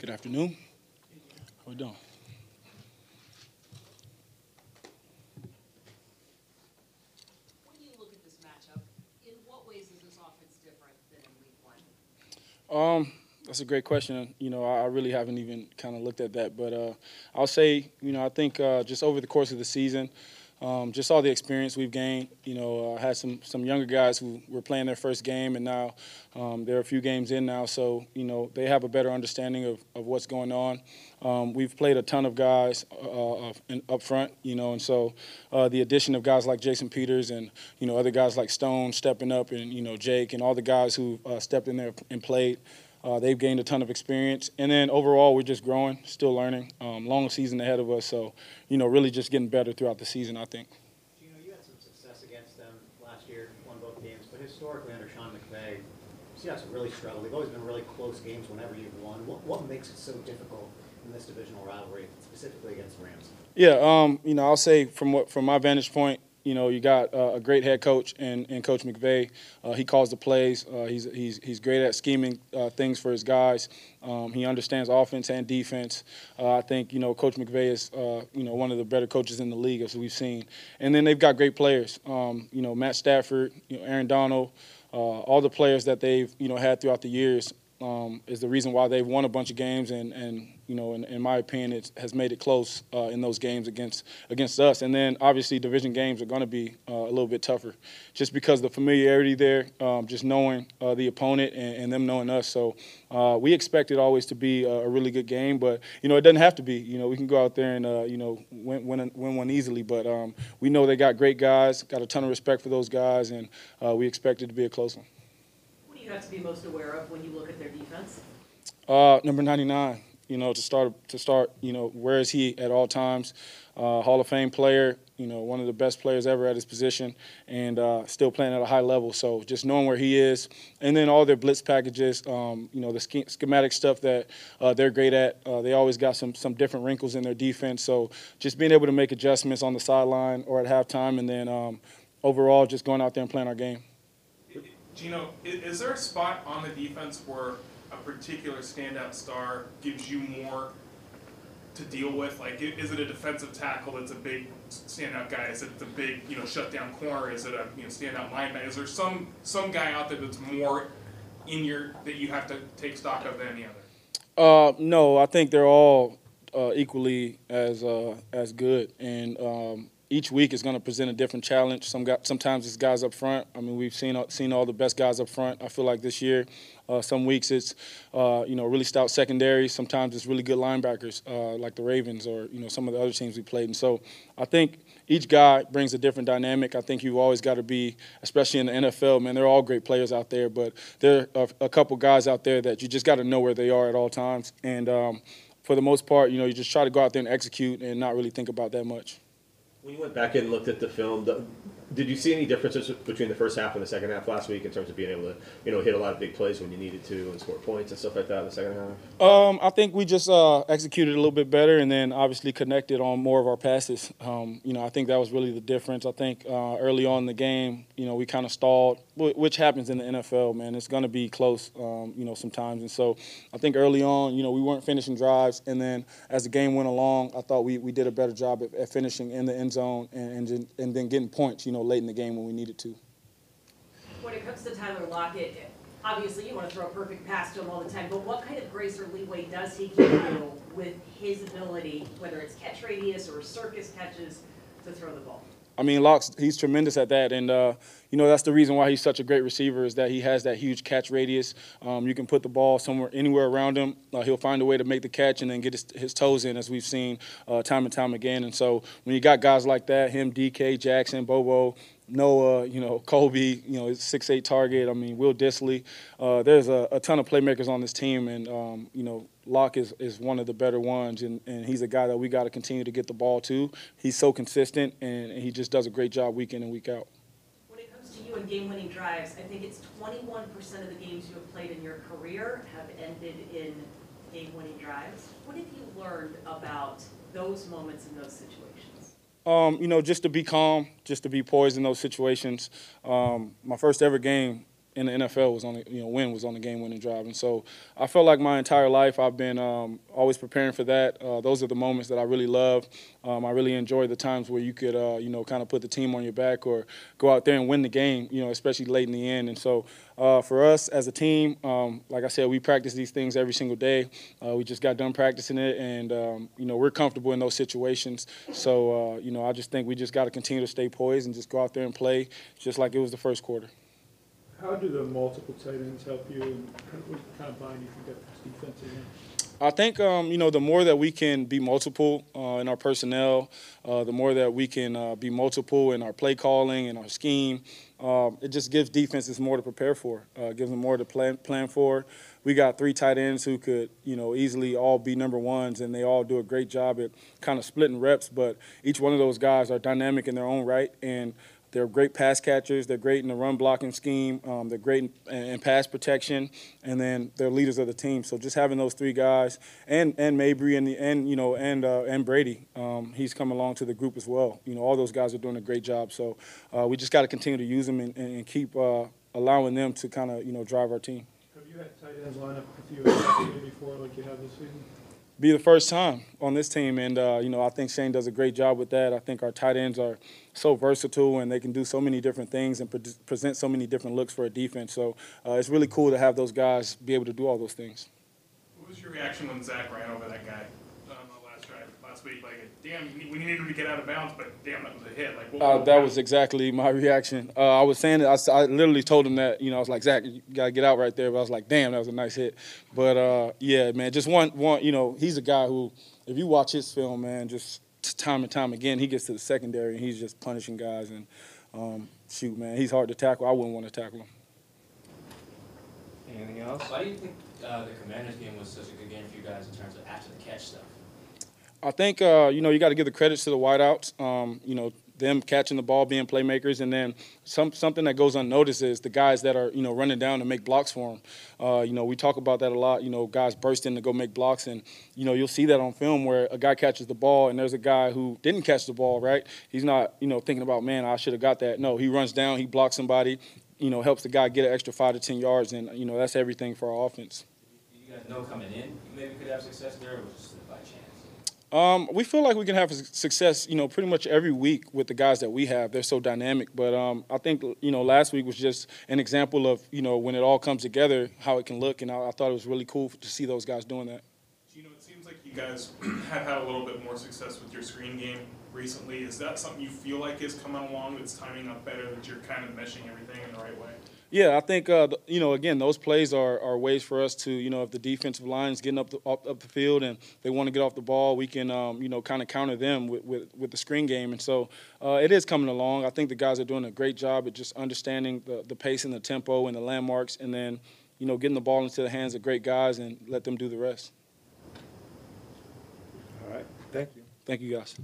Good afternoon. How we doing? When you look at this matchup, in what ways is this offense different than in week one? Um, that's a great question. You know, I I really haven't even kind of looked at that, but uh, I'll say, you know, I think uh, just over the course of the season, um, just all the experience we've gained. You know, I had some some younger guys who were playing their first game, and now um, they're a few games in now, so you know they have a better understanding of, of what's going on. Um, we've played a ton of guys uh, up front, you know, and so uh, the addition of guys like Jason Peters and you know other guys like Stone stepping up, and you know Jake and all the guys who uh, stepped in there and played. Uh, they've gained a ton of experience, and then overall, we're just growing, still learning. Um, long season ahead of us, so you know, really just getting better throughout the season. I think. Geno, you had some success against them last year, won both games, but historically under Sean McVay, Seahawks have really struggled. They've always been really close games whenever you've won. What, what makes it so difficult in this divisional rivalry, specifically against the Rams? Yeah, um, you know, I'll say from what from my vantage point, you know, you got uh, a great head coach and, and Coach McVay. Uh, he calls the plays. Uh, he's, he's, he's great at scheming uh, things for his guys. Um, he understands offense and defense. Uh, I think, you know, Coach McVay is, uh, you know, one of the better coaches in the league, as we've seen. And then they've got great players. Um, you know, Matt Stafford, you know, Aaron Donald, all the players that they've, you know, had throughout the years um, is the reason why they've won a bunch of games and, and you know, in, in my opinion, it has made it close uh, in those games against against us. And then obviously division games are going to be uh, a little bit tougher, just because the familiarity there, um, just knowing uh, the opponent and, and, them knowing us. So uh, we expect it always to be a, really good game, but you know it doesn't have to be. You know we can go out there and uh, you know win, win, win one easily, but um, we know they got great guys, got a ton of respect for those guys, and uh, we expect it to be a close one. Have to be most aware of when you look at their defense? number 99 you know, to start to start, you know, where is he at all times? Uh, Hall of Fame player, you know, one of the best players ever at his position, and uh, still playing at a high level. So just knowing where he is, and then all their blitz packages, um, you know, the schematic stuff that uh, they're great at. Uh, they always got some some different wrinkles in their defense. So just being able to make adjustments on the sideline or at halftime, and then um, overall just going out there and playing our game. Geno, is there a spot on the defense where a particular standout star gives you more to deal with? Like, is it a defensive tackle that's a big standout guy? Is it the big, you know, shutdown corner? Is it a you know standout linebacker? Is there some some guy out there that's more in your that you have to take stock of than any other? Uh, no, I think they're all uh, equally as uh, as good, and um, each week is going to present a different challenge. Some sometimes it's guys up front. I mean, we've seen seen all the best guys up front. I feel like this year, uh, some weeks it's uh, you know really stout secondary. Sometimes it's really good linebackers uh, like the Ravens or you know some of the other teams we played. And so I think each guy brings a different dynamic. I think you've always got to be, especially in the NFL, man. They're all great players out there, but there are a couple guys out there that you just got to know where they are at all times. And um, for the most part, you know, you just try to go out there and execute and not really think about that much. When you went back and looked at the film, did you see any differences between the first half and the second half last week in terms of being able to, you know, hit a lot of big plays when you needed to and score points and stuff like that in the second half? Um, I think we just uh, executed a little bit better and then obviously connected on more of our passes. Um, you know, I think that was really the difference. I think uh, early on in the game, you know, we kind of stalled, which happens in the NFL, man. It's going to be close, um, you know, sometimes. And so I think early on, you know, we weren't finishing drives. And then as the game went along, I thought we, we did a better job at, at finishing in the end zone and, and, and then getting points, you know, late in the game when we needed to. When it comes to Tyler Lockett, obviously you want to throw a perfect pass to him all the time, but what kind of grace or leeway does he give you with his ability, whether it's catch radius or circus catches, to throw the ball? I mean, Locke's he's tremendous at that, and uh, you know that's the reason why he's such a great receiver is that he has that huge catch radius. Um, you can put the ball somewhere, anywhere around him. Uh, he'll find a way to make the catch and then get his, his toes in, as we've seen uh, time and time again. And so when you got guys like that, him, DK, Jackson, Bobo, Noah, you know, Colby, you know, six eight target. I mean, Will Dissly. Uh, there's a, a, ton of playmakers on this team, and um, you know, Locke is, is one of the better ones, and, and he's a guy that we got to continue to get the ball to. He's so consistent, and, and he just does a great job week in and week out. When it comes to you and game-winning drives, I think it's 21% of the games you have played in your career have ended in game-winning drives. What have you learned about those moments in those situations? Um, you know, just to be calm, just to be poised in those situations. Um, my first ever game, in the NFL was on the, you know win was on the game winning drive, and so I felt like my entire life I've been um, always preparing for that. Uh, those are the moments that I really love. Um, I really enjoy the times where you could uh, you know kind of put the team on your back or go out there and win the game, you know, especially late in the end. And so uh, for us as a team, um, like I said, we practice these things every single day. Uh, we just got done practicing it, and um, you know we're comfortable in those situations. So uh, you know I just think we just got to continue to stay poised and just go out there and play just like it was the first quarter. How do the multiple tight ends help you, and what kind of bind you think that puts defenses in? I think um, you know the more that we can be multiple uh, in our personnel, uh, the more that we can uh, be multiple in our play calling and our scheme. Um, it just gives defenses more to prepare for. Uh, gives them more to plan plan for. We got three tight ends who could you know easily all be number ones, and they all do a great job at kind of splitting reps. But each one of those guys are dynamic in their own right, and they're great pass catchers. They're great in the run blocking scheme. Um, they're great in, in pass protection, and then they're leaders of the team. So just having those three guys, and and Mabry and the, and you know and uh, and Brady, um, he's come along to the group as well. You know all those guys are doing a great job. So uh, we just got to continue to use them and, and keep uh, allowing them to kind of you know drive our team. Have you had tight ends line up with you before, like you have this season? Be the first time on this team, and uh, you know I think Shane does a great job with that. I think our tight ends are so versatile and they can do so many different things and pre- present so many different looks for a defense. So uh, it's really cool to have those guys be able to do all those things. What was your reaction when Zach ran over that guy on the last drive last week? Like, damn, we needed him to get out of bounds, but damn, that was a hit. Like, what, Uh, that was exactly my reaction. Uh, I was saying that I literally told him that you know I was like Zach, you gotta get out right there. But I was like, damn, that was a nice hit. But uh, yeah, man, just one one. You know, he's a guy who, if you watch his film, man, just time and time again, he gets to the secondary and he's just punishing guys. And um, shoot, man, he's hard to tackle. I wouldn't want to tackle him. Anything else? Why do you think uh, the Commanders game was such a good game for you guys in terms of after the catch stuff? I think uh, you know you got to give the credits to the wideouts. Um, you know them catching the ball, being playmakers, and then some something that goes unnoticed is the guys that are you know running down to make blocks for them. Uh, you know we talk about that a lot. You know guys burst in to go make blocks, and you know you'll see that on film where a guy catches the ball and there's a guy who didn't catch the ball. Right? He's not you know thinking about man I should have got that. No, he runs down, he blocks somebody. You know helps the guy get an extra five to ten yards, and you know that's everything for our offense. You guys know coming in, you maybe could have success there, just? Um, we feel like we can have success, you know, pretty much every week with the guys that we have. They're so dynamic. But um, I think, you know, last week was just an example of, you know, when it all comes together, how it can look. And I, I thought it was really cool to see those guys doing that. You know, it seems like you guys have had a little bit more success with your screen game recently. Is that something you feel like is coming along that's timing up better, that you're kind of meshing everything in the right way? Yeah, I think uh, you know again those plays are, are ways for us to you know if the defensive line is getting up the up, up the field and they want to get off the ball, we can um, you know kind of counter them with, with, with the screen game, and so uh, it is coming along. I think the guys are doing a great job at just understanding the, the pace and the tempo and the landmarks, and then you know getting the ball into the hands of great guys and let them do the rest. All right, thank you. Thank you guys.